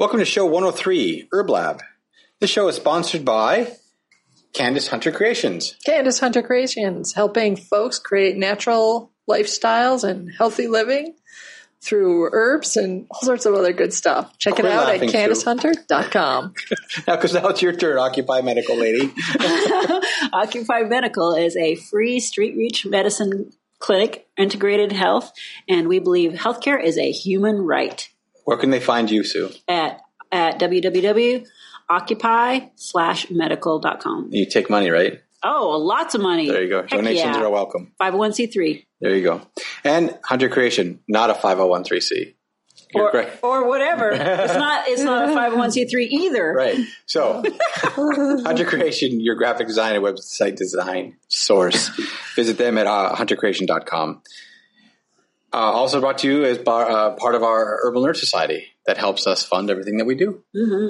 Welcome to show 103, Herb Lab. This show is sponsored by Candace Hunter Creations. Candace Hunter Creations, helping folks create natural lifestyles and healthy living through herbs and all sorts of other good stuff. Check it out at laughing, Sue. CandaceHunter.com. Now, because now it's your turn, Occupy Medical Lady. Occupy Medical is a free street reach medicine clinic, integrated health, and we believe healthcare is a human right. Where can they find you, Sue? At at www.occupy slash medical.com. You take money, right? Oh, lots of money. There you go. Heck Donations yeah. are welcome. 501c3. There you go. And Hunter Creation, not a 501c. You're Or, great. or whatever. it's not it's not a 501c3 either. Right. So, Hunter Creation, your graphic design and website design source. Visit them at uh, huntercreation.com. Uh, also brought to you as bar, uh, part of our Herbal Nerd Society that helps us fund everything that we do.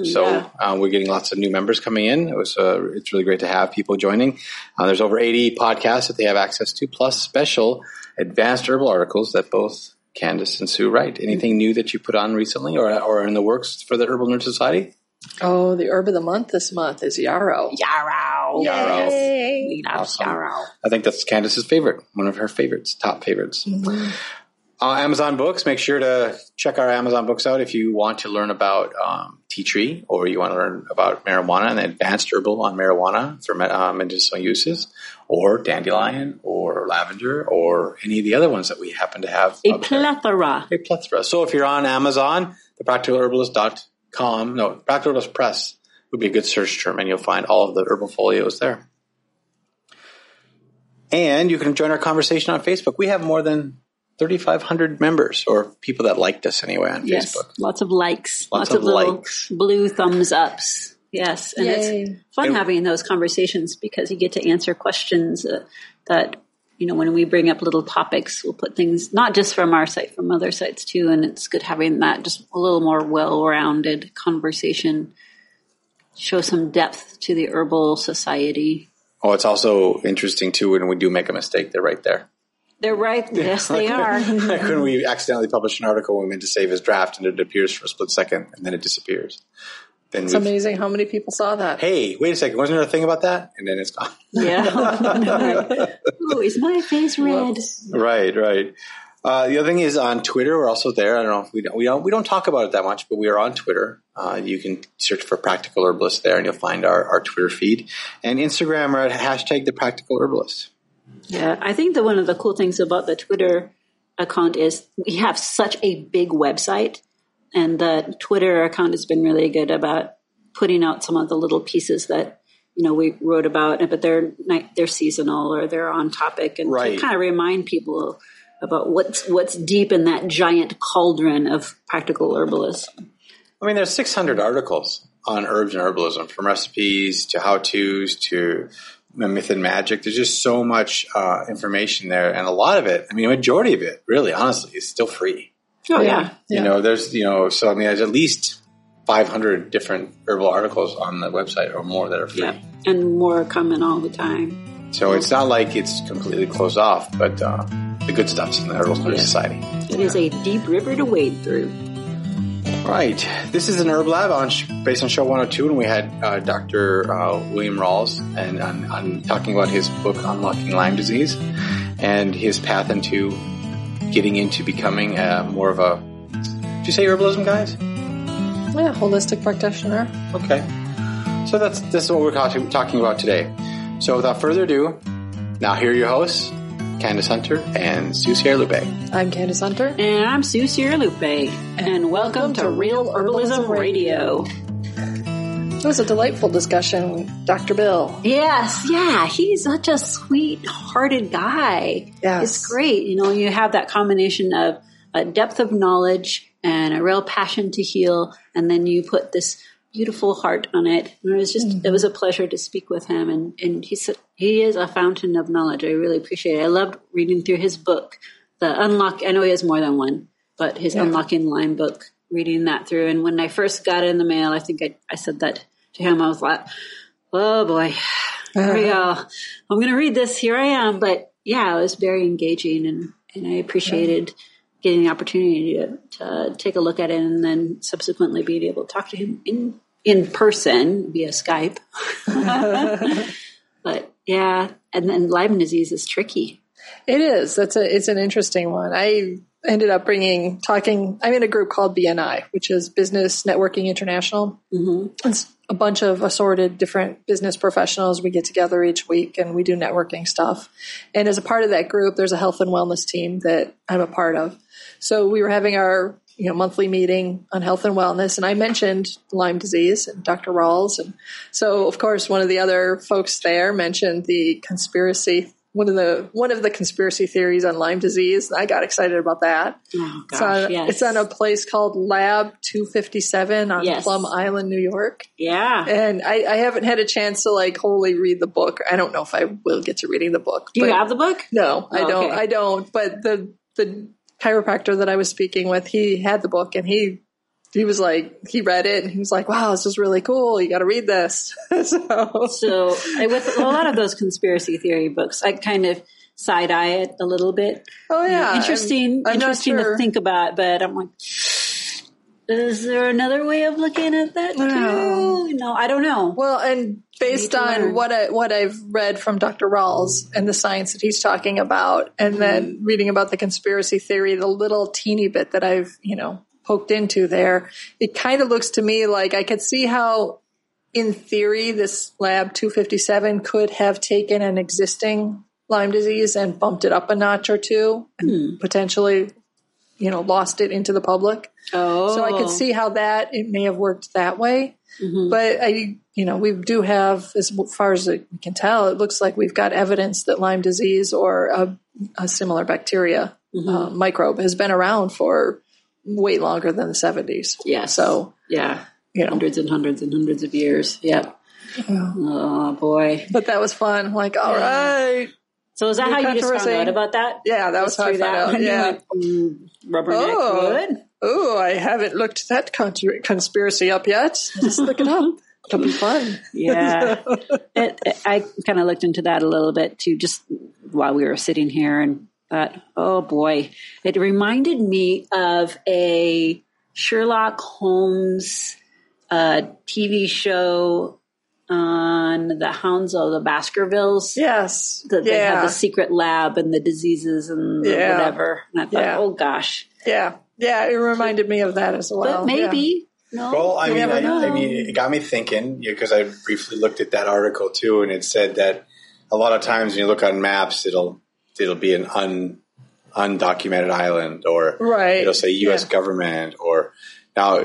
so yeah. uh, we're getting lots of new members coming in. It was uh, it's really great to have people joining. Uh, there's over 80 podcasts that they have access to, plus special advanced herbal articles that both Candace and Sue write. Anything new that you put on recently or or in the works for the Herbal Nerd Society? oh, the herb of the month this month is yarrow. Yarrow. Yarrow. Yay. We love Awesome. yarrow. I think that's Candace's favorite, one of her favorites, top favorites. Uh, Amazon Books, make sure to check our Amazon Books out if you want to learn about um, tea tree or you want to learn about marijuana and advanced herbal on marijuana for uh, medicinal uses, or dandelion or lavender or any of the other ones that we happen to have. A up there. plethora. A plethora. So if you're on Amazon, the practicalherbalist.com, no, Practical Herbalist Press would be a good search term, and you'll find all of the herbal folios there. And you can join our conversation on Facebook. We have more than 3,500 members, or people that liked us anyway on Yes. Facebook. Lots of likes. Lots Lots, of of, little likes. blue thumbs ups. Yes. And Yay. it's fun And- having those conversations because you get to answer questions uh, that, you know, when we bring up little topics, we'll put things not just from our site, from other sites too. And it's good having that just a little more well rounded conversation, show some depth to the herbal society. Oh, it's also interesting too when we do make a mistake, they're right there. They're right. Yes, they are. like when we accidentally publish an article we meant to save as draft and it appears for a split second and then it disappears. Then It's amazing how many people saw that. hey, wait a second, wasn't there a thing about that? And then it's gone. Yeah. oh, is my face red? Right, right. Uh, the other thing is on Twitter. We're also there. I don't know if we don't we don't we don't talk about it that much, but we are on Twitter. Uh, you can search for Practical Herbalist there, and you'll find our, our Twitter feed and Instagram are at hashtag the Practical Herbalist. Yeah, I think that one of the cool things about the Twitter account is we have such a big website, and the Twitter account has been really good about putting out some of the little pieces that you know we wrote about, but they're they're seasonal or they're on topic, and Right. to kind of remind people about what's what's deep in that giant cauldron of practical herbalism. I mean, there's 600 articles on herbs and herbalism, from recipes to how tos to myth and magic. There's just so much uh, information there, and a lot of it. I mean, a majority of it, really, honestly, is still free. Oh Yeah. You know, there's you know, so I mean, there's at least 500 different herbal articles on the website or more that are free. yeah, and more coming all the time. So it's not like it's completely closed off, but uh, the good stuff's in the Herbal Study Yeah. Society. It is a deep river to wade through. Right. This is an herb lab on based on show 102, and we had uh, Dr. Uh, William Rawls and on, on talking about his book Unlocking Lyme Disease and his path into getting into becoming uh, more of a. Did you say herbalism, guys? Yeah, holistic practitioner. Okay. So that's this is what we're talking talking about today. So without further ado, now here are your hosts, Candace Hunter and Sue Sierralupe. I'm Candace Hunter. And I'm Sue Sierralupe, and welcome to Real Herbalism Radio. It was a delightful discussion with Dr. Bill. Yes, yeah, he's such a sweet-hearted guy. Yes. It's great. You know, you have that combination of a depth of knowledge and a real passion to heal, and then you put this beautiful heart on it. And it was just, mm. it was a pleasure to speak with him, and and he's he is a fountain of knowledge. I really appreciate it. I loved reading through his book, the Unlock. I know he has more than one, but his Unlocking Lyme book. Reading that through, and when I first got it in the mail, I think I, I said that to him. I was like, "Oh boy, here we uh-huh. go. I'm going to read this. Here I am." But yeah, it was very engaging, and and I appreciated getting the opportunity to, to take a look at it and then subsequently being able to talk to him in in person via Skype. but yeah, and then Lyme disease is tricky. It is. That's a. It's an interesting one. I ended up bringing talking. I'm in a group called BNI, which is Business Networking International. Mm-hmm. It's a bunch of assorted different business professionals. We get together each week and we do networking stuff. And as a part of that group, there's a health and wellness team that I'm a part of. So we were having our you know monthly meeting on health and wellness, and I mentioned Lyme disease and Dr. Rawls, and so of course one of the other folks there mentioned the conspiracy one of the one of the conspiracy theories on Lyme disease. I got excited about that. Oh, gosh, it's, on, yes. it's on a place called Lab 257 on Yes. Plum Island, New York. Yeah. And I, I haven't had a chance to like wholly read the book. I don't know if I will get to reading the book. Do you have the book? No, I Oh, don't. okay. I don't. But the the chiropractor that I was speaking with, he had the book and he he was like he read it and he was like, "Wow, this is really cool. You got to read this." so So I, with a lot of those conspiracy theory books, I kind of side eye it a little bit. Oh yeah, interesting, I'm- I'm interesting sure. to think about, but I'm like, is there another way of looking at that too? No. No, I don't know. Well, and based on learn. what I what I've read from Dr. Rawls and the science that he's talking about, and mm-hmm. then reading about the conspiracy theory, the little teeny bit that I've you know poked into there, it kind of looks to me like I could see how, in theory, this lab 257 could have taken an existing Lyme disease and bumped it up a notch or two, and hmm. potentially, you know, lost it into the public. Oh, So I could see how that it may have worked that way. Mm-hmm. But I, you know, we do have, as far as we can tell, it looks like we've got evidence that Lyme disease or a, a similar bacteria Mm-hmm. uh, microbe has been around for way longer than the 70s. Yeah. So, yeah, you know, hundreds and hundreds and hundreds of years. Yep. Oh boy. but that was fun. Like, all right. So is that how you just found out about that? Yeah, that was how I found that out. you Yeah. went, mm, rubberneck Oh. wood. Oh, I haven't looked that con- conspiracy up yet. Let's look it up. It'll be fun. Yeah. it, it- I kind of looked into that a little bit too, just while we were sitting here and thought, oh boy, it reminded me of a Sherlock Holmes uh, TV show on the Hounds of the Baskervilles. Yes. That they yeah. had the secret lab and the diseases and the Yeah. whatever. And I thought, Yeah. oh gosh, yeah. Yeah. It reminded me of that as well. but yeah. maybe. No, Well, I mean, I. I mean, it got me thinking because I briefly looked at that article too, and it said that a lot of times when you look on maps, it'll it'll be an un undocumented island, or Right. it'll say U.S. Yeah. government, or now.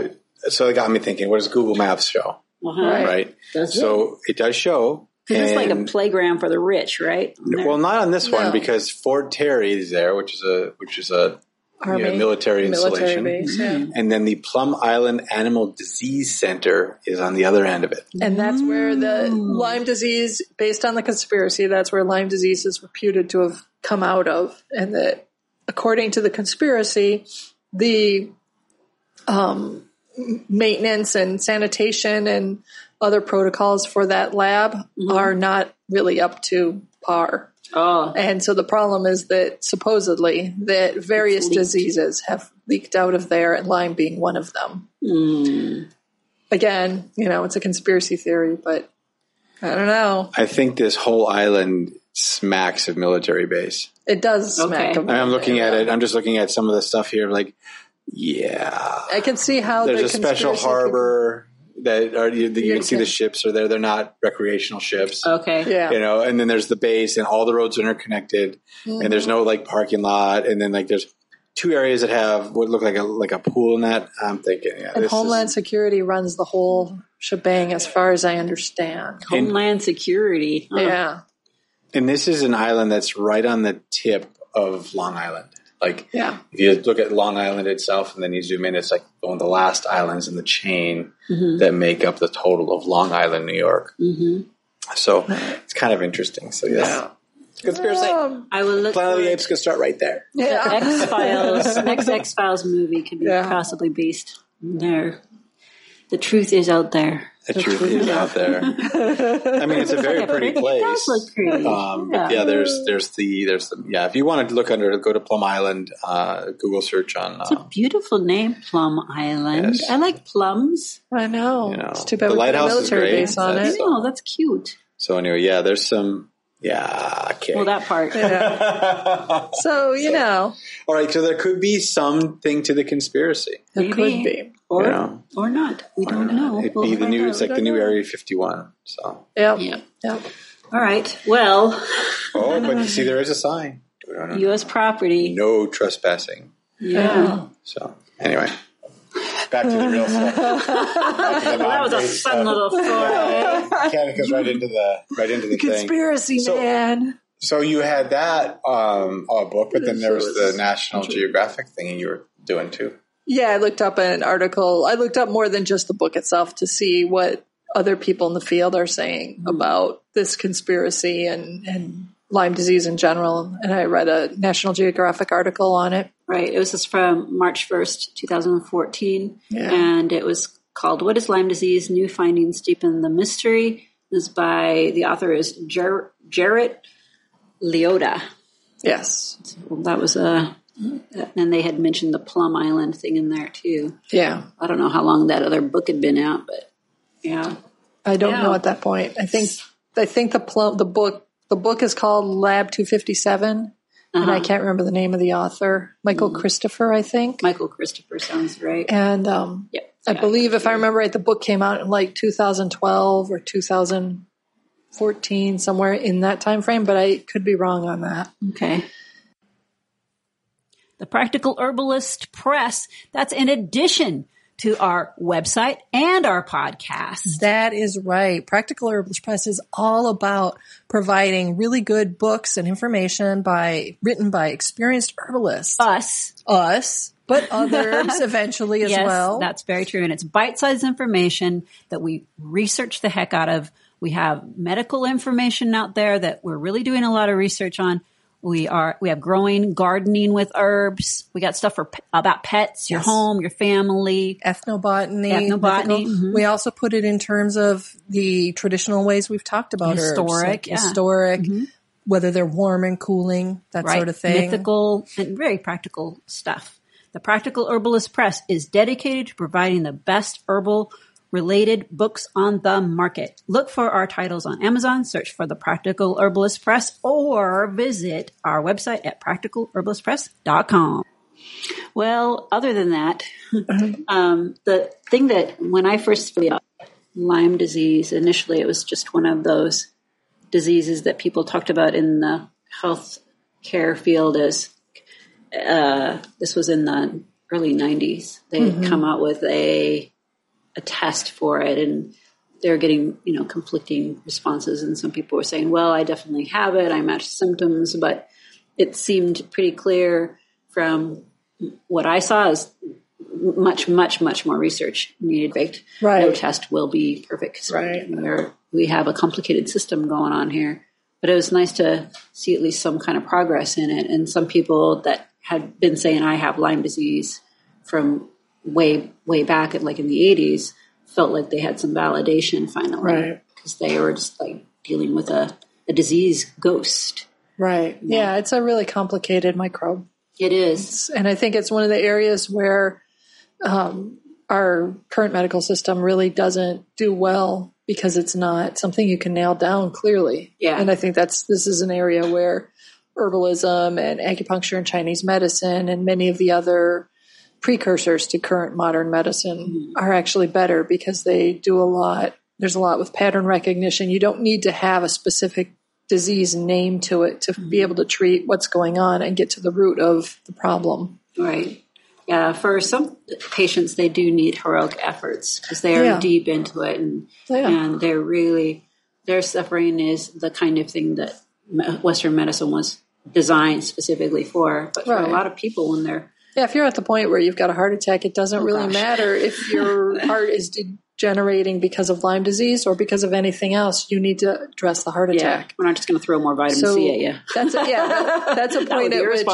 So it got me thinking: What does Google Maps show? Uh-huh. Right. Right. Does so it does show. 'Cause it's like a playground for the rich, right? well, not on this No. one because Fort Terry is there, which is a which is a Army. you know, military military installation, base. Yeah. and then the Plum Island Animal Disease Center is on the other end of it. And that's where the Lyme disease, based on the conspiracy, that's where Lyme disease is reputed to have come out of. And that, according to the conspiracy, the um, m- maintenance and sanitation and other protocols for that lab mm-hmm. are not really up to par. Oh, And so the problem is that supposedly that various diseases have leaked out of there, and Lyme being one of them. Hmm. Again, you know, it's a conspiracy theory, but I don't know. I think this whole island smacks of military base. It does smack Okay. of I'm looking at it. I'm just looking at some of the stuff here. Like, yeah, I can see how there's the a special conspiracy harbor that are you, you can see Okay. the ships are there. They're not recreational ships. okay. Yeah, You know, and then there's the base, and all the roads are interconnected, and there's no like parking lot, and then like there's two areas that have what look like a like a pool in that. I'm thinking, yeah, and this Homeland is, Security runs the whole shebang, as far as I understand. Homeland Security. Huh. Yeah, and this is an island that's right on the tip of Long Island. Like, yeah, if you look at Long Island itself and then you zoom in, it's like one of the last islands in the chain that make up the total of Long Island, New York. Mm-hmm. So it's kind of interesting. So yes, yeah. conspiracy. Um, I will look Planet of for the Apes can start right there. yeah. X Files. Next X Files movie could be Yeah. possibly based there. The truth is out there. The truth is out there. I mean, it's a very pretty pretty- place. it does look pretty. Um, Yeah. yeah. there's there's the there's the yeah. If you want to look under, go to Plum Island. Uh, Google search on. It's a Um, beautiful name, Plum Island. Yes. I like plums. I know. You know, it's too bad the we put a lighthouse is great. base on That's- it. Oh, that's cute. so anyway, yeah, there's some. Yeah. Okay. Well, that part. Yeah. So you know, All right. So there could be something to the conspiracy. it Maybe. could be. Or, Yeah. or not. We don't know. It'd We'll be the new. out. It's like the new Area 51. So. Yep. Yeah. Yep. All right. Well, Oh, but you see, there is a sign. U.S. property. No trespassing. Yeah. Oh. So anyway, back to the real stuff. The that was a fun stuff. little story. Ken goes right into the right into the thing. Conspiracy So- man. So you had that um, uh, book, but then there was the National Geographic thing you were doing too. Yeah, I looked up an article. I looked up more than just the book itself to see what other people in the field are saying about this conspiracy and, and Lyme disease in general. And I read a National Geographic article on it. Right. It was just from March 1st, 2014. Yeah. And it was called What is Lyme Disease? New Findings Deepen the Mystery. It was by, the author is Jar- Jarrett Leota. Yes. Well, that was a, and they had mentioned the Plum Island thing in there too. Yeah. I don't know how long that other book had been out, but yeah. I don't Yeah. know at that point. I think I think the plum the book the book is called Lab 257 and I can't remember the name of the author. Michael Christopher, I think. Michael Christopher sounds right. And um Yep. I believe, if I remember right, the book came out in like 2012 or 2014, somewhere in that time frame. But I could be wrong on that. Okay. The Practical Herbalist Press, that's in addition to our website and our podcast. That is right. Practical Herbalist Press is all about providing really good books and information by written by experienced herbalists. Us. Us, but others eventually as yes, well. that's very true. And it's bite-sized information that we research the heck out of. We have medical information out there that we're really doing a lot of research on. We are we have growing gardening with herbs. We got stuff for about pets, your Yes. home, your family. ethnobotany. Ethnobotany, mhm. We also put it in terms of the traditional ways we've talked about herbs, Historic, like yeah. Mm-hmm. historic, whether they're warm and cooling, that right? sort of thing. Mythical and very practical stuff. The Practical Herbalist Press is dedicated to providing the best herbal related books on the market. Look for our titles on Amazon, search for the Practical Herbalist Press, or visit our website at practicalherbalistpress.com. Well, other than that, um, the thing that when I first found out Lyme disease, initially it was just one of those diseases that people talked about in the health care field as uh, this was in the early 90s. They had come out with a a test for it and they're getting, you know, conflicting responses and some people were saying, "Well, I definitely have it. I match symptoms," but it seemed pretty clear from what I saw is much, much, much more research needed. Baked. Right. No test will be perfect Right. We're, we have a complicated system going on here. But it was nice to see at least some kind of progress in it. And some people that had been saying, I have Lyme disease from way, way back, at like in the 80s, felt like they had some validation finally. Right. Because they were just like dealing with a, a disease ghost. Right. Yeah, it's a really complicated microbe. It is. And I think it's one of the areas where um, our current medical system really doesn't do well because it's not something you can nail down clearly. Yeah. And I think that's this is an area where herbalism and acupuncture and Chinese medicine and many of the other precursors to current modern medicine mm-hmm. are actually better because they do a lot. There's a lot with pattern recognition. You don't need to have a specific disease name to it to be mm-hmm. able to treat what's going on and get to the root of the problem. Right. Yeah, for some patients, they do need heroic efforts because they are Yeah. deep into it, and Yeah. and they're really their suffering is the kind of thing that Western medicine was designed specifically for. But for a lot of people, when they're Yeah, if you're at the point where you've got a heart attack, it doesn't really gosh. matter if your heart is degenerating because of Lyme disease or because of anything else, you need to address the heart Yeah, attack. we're not just going to throw more vitamin So C at you. that's a, yeah, that- that's a point at which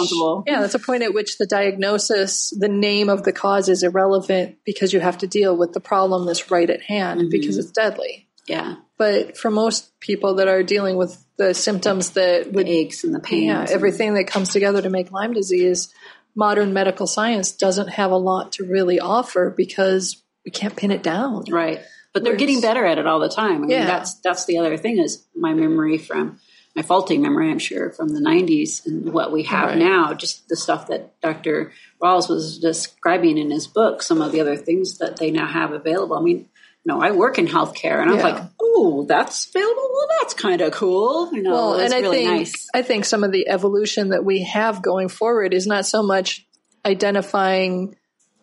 yeah, that's a point at which the diagnosis, the name of the cause is irrelevant because you have to deal with the problem that's right at hand Mm-hmm. because it's deadly. Yeah, But for most people that are dealing with the symptoms that would the aches and the pains. yeah, everything that comes together to make Lyme disease, modern medical science doesn't have a lot to really offer because we can't pin it down. Right. But they're Whereas- getting better at it all the time. I mean, Yeah. that's that's the other thing is my memory from my faulty memory, I'm sure, from the 90s and what we have Right. now, just the stuff that Dr. Rawls was describing in his book, some of the other things that they now have available. I mean, you know, I work in healthcare and I'm like, oh, that's available? Well, that's kind of cool. You know, Well, it's and I really think nice. I think some of the evolution that we have going forward is not so much identifying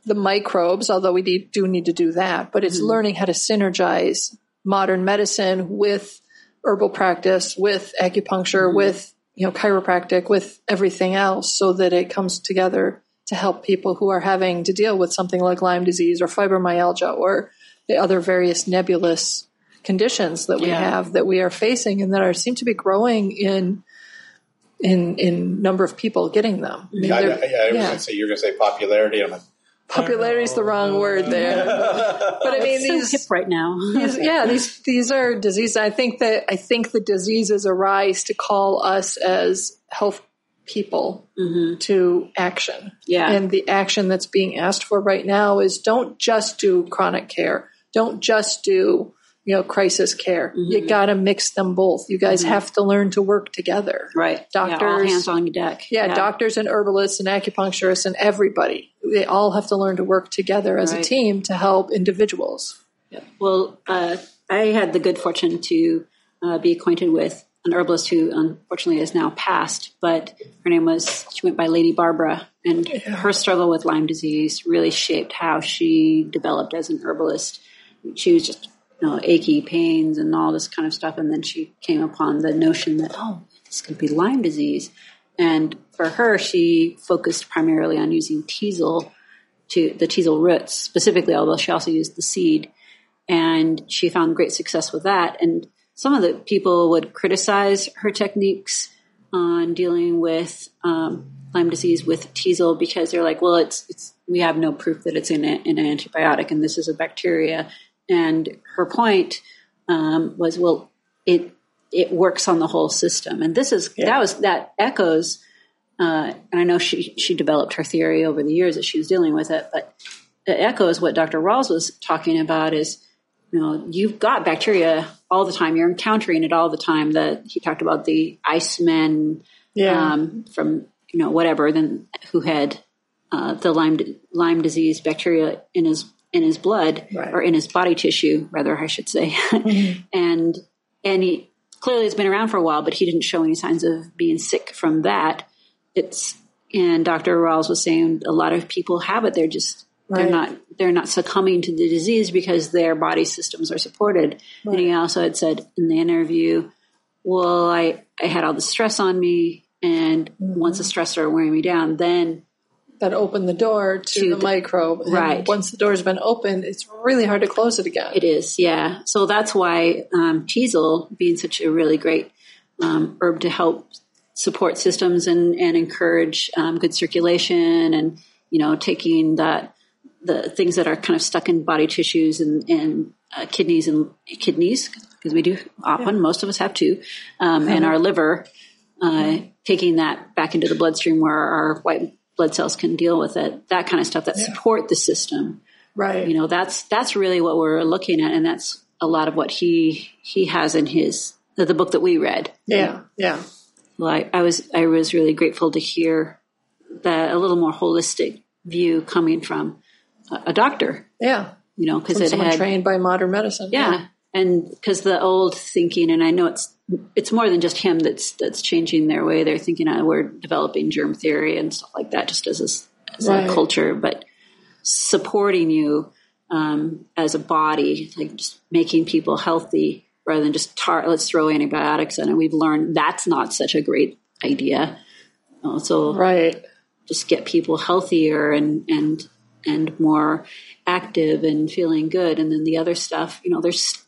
the microbes, although we do need to do that, but Mm-hmm. it's learning how to synergize modern medicine with herbal practice, with acupuncture, Mm-hmm. with you know chiropractic, with everything else, so that it comes together to help people who are having to deal with something like Lyme disease or fibromyalgia or the other various nebulous conditions that we Yeah. have that we are facing and that are seem to be growing in in in number of people getting them. I mean, Yeah, I, they're- I, I was yeah. going to say you're going to say popularity. I'm like, popularity is the wrong oh. word there, but I mean It's so these hip right now. these, yeah, these these are diseases. I think that I think the diseases arise to call us as health people mm-hmm. to action. Yeah. and the action that's being asked for right now is don't just do chronic care. Don't just do you know crisis care. You got to mix them both. You guys have to learn to work together. right. Yeah, all Doctors- hands on deck. Yeah, doctors and herbalists and acupuncturists and everybody. They all have to learn to work together as a team to help individuals. Yeah. Well, uh, I had the good fortune to uh, be acquainted with an herbalist who unfortunately is now passed, but her name was, she went by Lady Barbara, and her struggle with Lyme disease really shaped how she developed as an herbalist. She was just, you know, achy pains and all this kind of stuff, and then she came upon the notion that, oh, this could be Lyme disease. And for her, she focused primarily on using teasel to the teasel roots specifically, although she also used the seed and she found great success with that. And some of the people would criticize her techniques on dealing with um, Lyme disease with teasel because they're like, well, it's it's we have no proof that it's in, a, in an antibiotic, and this is a bacteria. And her point um, was, well, it it works on the whole system, and this is that was that echoes. Uh, and I know she she developed her theory over the years that she was dealing with it, but it echoes what Dr. Rawls was talking about is, you know, you've got bacteria all the time. You're encountering it all the time. That he talked about the Icemen Yeah. um, from, you know, whatever, then who had uh, the Lyme Lyme disease bacteria in his in his blood Right. or in his body tissue, rather, I should say, and and he clearly has been around for a while, but he didn't show any signs of being sick from that. It's and Dr. Rawls was saying a lot of people have it. They're just Right. they're not they're not succumbing to the disease because their body systems are supported. And he also had said in the interview, "Well, I I had all the stress on me, and once the mm-hmm. stress started wearing me down, then that open the door to, To the, the- microbe. And Right. once the door's been opened, it's really hard to close it again. It is, yeah. So that's why um, teasel, being such a really great um, herb to help support systems and, and encourage um, good circulation, and you know, taking that the things that are kind of stuck in body tissues and, and uh, kidneys and kidneys because we do often most of us have two, um, and our liver, uh, taking that back into the bloodstream where our white blood cells can deal with it. That kind of stuff that support the system right. you know that's that's really what we're looking at and that's a lot of what he he has in his the, the book that we read yeah. Yeah. well I, I was i was really grateful to hear that a little more holistic view coming from a, a doctor Yeah. you know because it someone had trained by modern medicine. yeah and because the old thinking and i know it's it's more than just him that's that's changing their way they're thinking uh, we're developing germ theory and stuff like that just as a, as Right. a culture but supporting you um, as a body like just making people healthy rather than just tar- let's throw antibiotics in and we've learned that's not such a great idea so Right. just get people healthier and and and more active and feeling good. And then the other stuff, you know, there's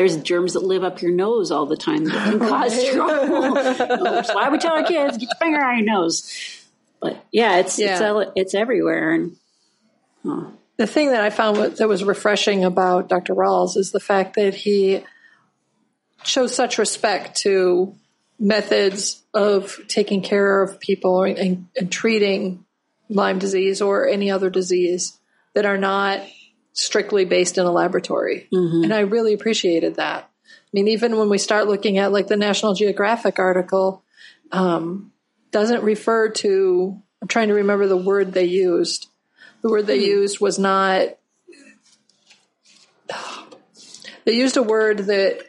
there's germs that live up your nose all the time that can cause trouble. That's why we tell our kids get your finger on your nose. But yeah, it's Yeah. it's it's everywhere, and The thing that I found that was refreshing about Dr. Rawls is the fact that he shows such respect to methods of taking care of people and, and treating Lyme disease or any other disease that are not strictly based in a laboratory. Mm-hmm. And I really appreciated that. I mean, even when we start looking at like the National Geographic article, um, doesn't refer to, I'm trying to remember the word they used. The word they hmm. used was not, they used a word that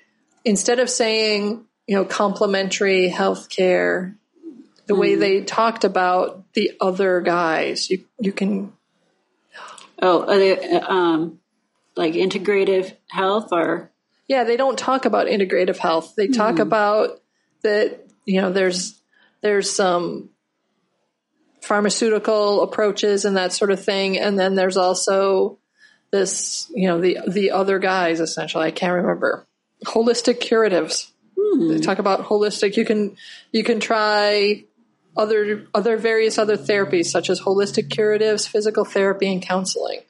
instead of saying, you know, complementary health care, the way hmm. they talked about the other guys, you, you can, oh, are they, uh, um, like integrative health or yeah, they don't talk about integrative health. They talk about that, you know, there's, there's some pharmaceutical approaches and that sort of thing. And then there's also this, you know, the, the other guys essentially, I can't remember holistic curatives. They talk about holistic. You can, you can try other, other various other therapies such as holistic curatives, physical therapy and counseling.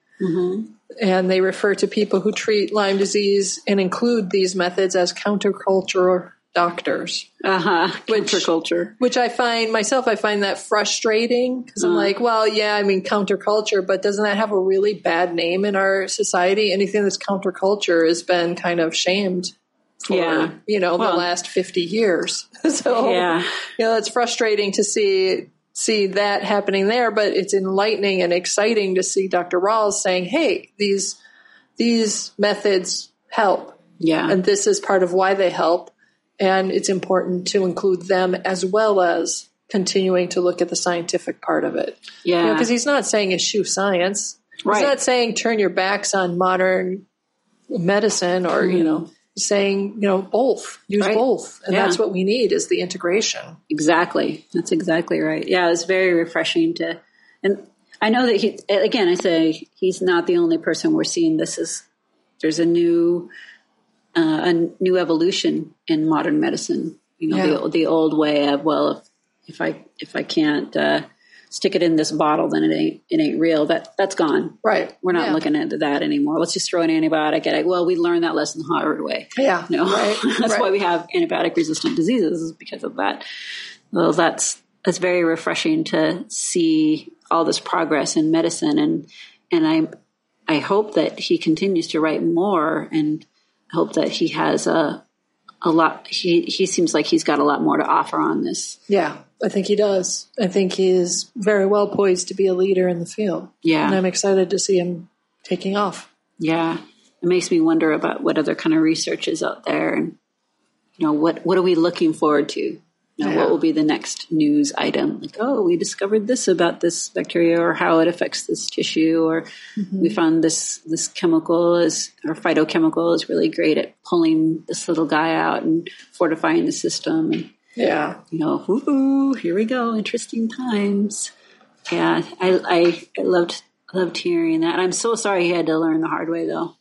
And they refer to people who treat Lyme disease and include these methods as counterculture doctors uh huh counterculture? which I find myself, I find that frustrating because I'm like, well, yeah, I mean, counterculture, but doesn't that have a really bad name in our society? Anything that's counterculture has been kind of shamed for, Yeah. you know, Well- the last 50 years. so, Yeah. you know, it's frustrating to see see that happening there, but it's enlightening and exciting to see Dr. Rawls saying, "Hey, these these methods help Yeah, and this is part of why they help and it's important to include them as well as continuing to look at the scientific part of it yeah, because he's not saying eschew science Right. he's not saying turn your backs on modern medicine or you mm-hmm. know he's saying you know both use Right. both and Yeah. that's what we need is the integration Exactly. That's exactly right. Yeah, it's very refreshing to, and I know that he, again, I say he's not the only person we're seeing this is, there's a new, uh, a new evolution in modern medicine. You know, Yeah. the, the old way of, well, if, if I, if I can't, uh, stick it in this bottle, then it ain't, it ain't real. That, that's gone. right We're not Yeah. looking into that anymore. Let's just throw an antibiotic at it. Well, we learned that lesson the hard way. yeah No, right that's right. why we have antibiotic resistant diseases is because of that. Well, that's that's very refreshing to see all this progress in medicine, and and I I hope that he continues to write more, and hope that he has a a lot. He he seems like he's got a lot more to offer on this. yeah i think he does i think he is very well poised to be a leader in the field Yeah. and i'm excited to see him taking off Yeah, it makes me wonder about what other kind of research is out there, and you know what what are we looking forward to? You know, Yeah. what will be the next news item? Like, oh, we discovered this about this bacteria, or how it affects this tissue, or we mm-hmm. found this this chemical is or phytochemical is really great at pulling this little guy out and fortifying the system. And yeah you know, ooh, here we go, interesting times. Yeah, I I, I loved loved hearing that. I'm so sorry he had to learn the hard way, though.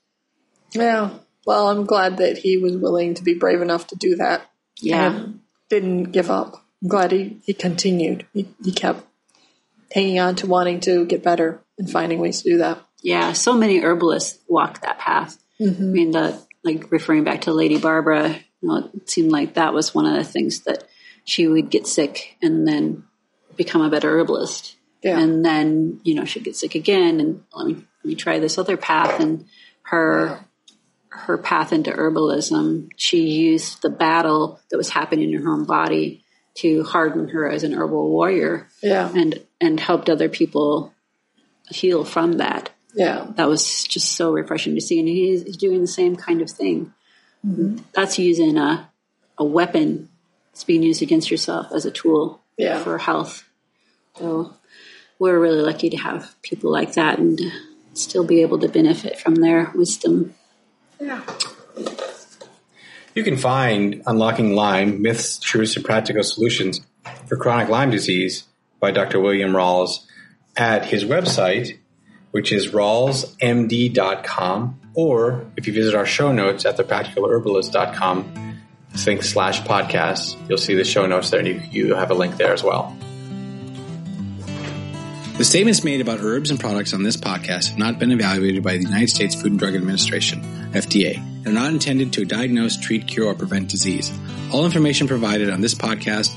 Yeah. Well, I'm glad that he was willing to be brave enough to do that. Yeah. Didn't give up. I'm glad he, he continued. He, he kept hanging on to wanting to get better and finding ways to do that. Yeah, so many herbalists walk that path. Mm-hmm. I mean, the like referring back to Lady Barbara, you know, it seemed like that was one of the things that she would get sick and then become a better herbalist, Yeah. and then you know she'd get sick again, and let me let me try this other path, and her her path into herbalism, she used the battle that was happening in her own body to harden her as an herbal warrior, Yeah. and and helped other people heal from that Yeah. that was just so refreshing to see. And he's doing the same kind of thing. Mm-hmm. That's using a, a weapon that's being used against yourself as a tool Yeah. for health. So we're really lucky to have people like that and still be able to benefit from their wisdom. Yeah. You can find Unlocking Lyme Myths, Truths, and Practical Solutions for Chronic Lyme Disease by Dr. William Rawls at his website which is rawlsmd.com, or if you visit our show notes at thepracticalherbalist.com, think slash podcast, you'll see the show notes there and you, you have a link there as well. The statements made about herbs and products on this podcast have not been evaluated by the United States Food and Drug Administration, FDA, and are not intended to diagnose, treat, cure, or prevent disease. All information provided on this podcast